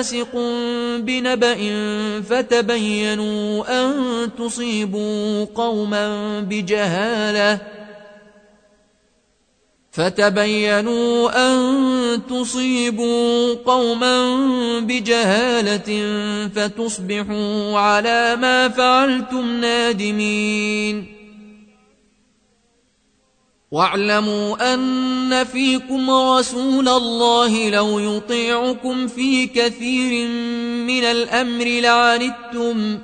فاسق بنبأ فتبينوا أن تصيبوا قوما بجهالة فتبينوا أن تصيبوا قوما بجهالة فتصبحوا على ما فعلتم نادمين واعلموا أن فيكم رسول الله لو يطيعكم في كثير من الأمر لعنتم.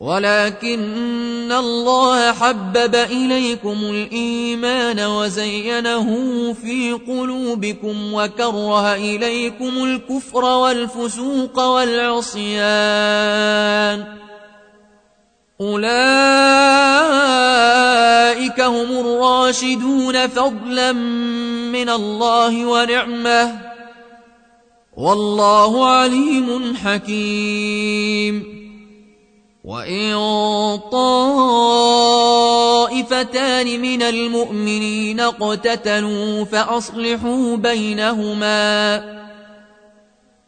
ولكن الله حبب إليكم الإيمان وزينه في قلوبكم وكره إليكم الكفر والفسوق والعصيان. أولئك هم الراشدون فضلا من الله ونعمة. والله عليم حكيم. وإن طائفتان من المؤمنين اقتتلوا فأصلحوا بينهما.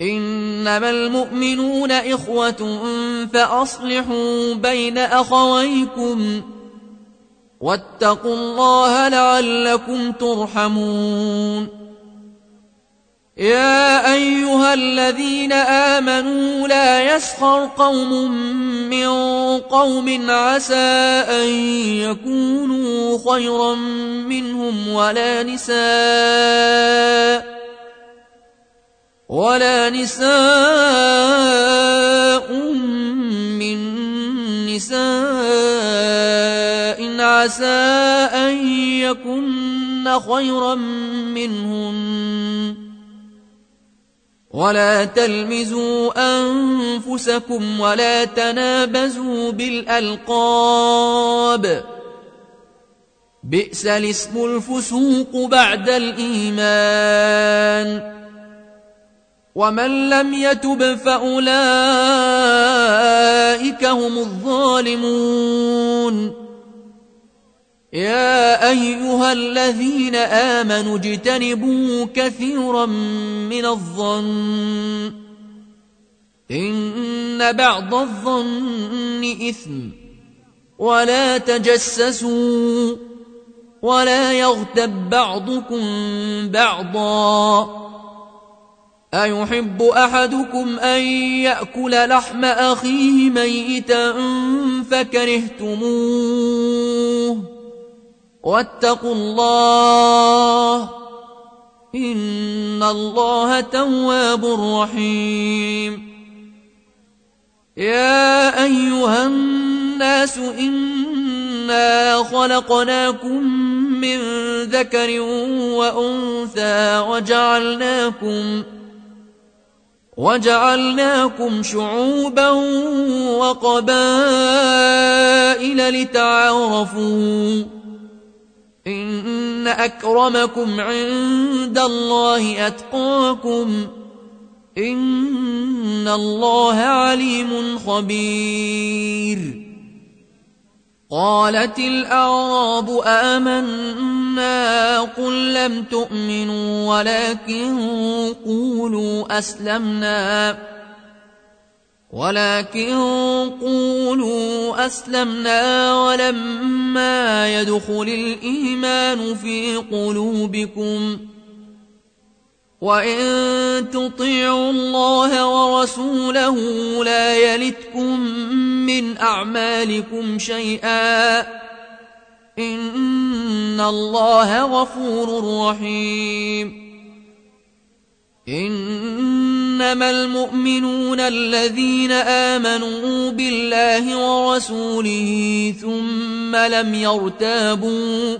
إنما المؤمنون إخوة فأصلحوا بين أخويكم واتقوا الله لعلكم ترحمون. يا أيها الذين آمنوا لا يسخر قوم من قوم عسى أن يكونوا خيرا منهم ولا نساء ولا نساء من نساء عسى أن يكن خيرا منهن. ولا تلمزوا أنفسكم ولا تنابزوا بالألقاب. بئس الاسم الفسوق بعد الإيمان. ومن لم يتب فأولئك هم الظالمون. يا أيها الذين آمنوا اجتنبوا كثيرا من الظن. إن بعض الظن إثم. ولا تجسسوا. ولا يغتب بعضكم بعضا. أيحب أحدكم أن يأكل لحم أخيه ميتا فكرهتموه واتقوا الله إن الله تواب رحيم يا أيها الناس إنا خلقناكم من ذكر وأنثى وجعلناكم وجعلناكم شعوبا وقبائل لتعارفوا إن أكرمكم عند الله أتقاكم إن الله عليم خبير قالت الأعراب قل لم تؤمنوا ولكن قولوا أسلمنا. ولكن قولوا أسلمنا ولما يدخل الإيمان في قلوبكم. وإن تطيعوا الله ورسوله لا يلتكم من أعمالكم شيئا. إن الله غفور رحيم إنما المؤمنون الذين آمنوا بالله ورسوله ثم لم يرتابوا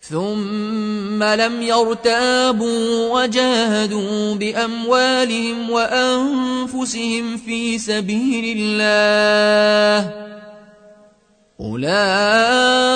ثم لم يرتابوا وجاهدوا بأموالهم وأنفسهم في سبيل الله أولئك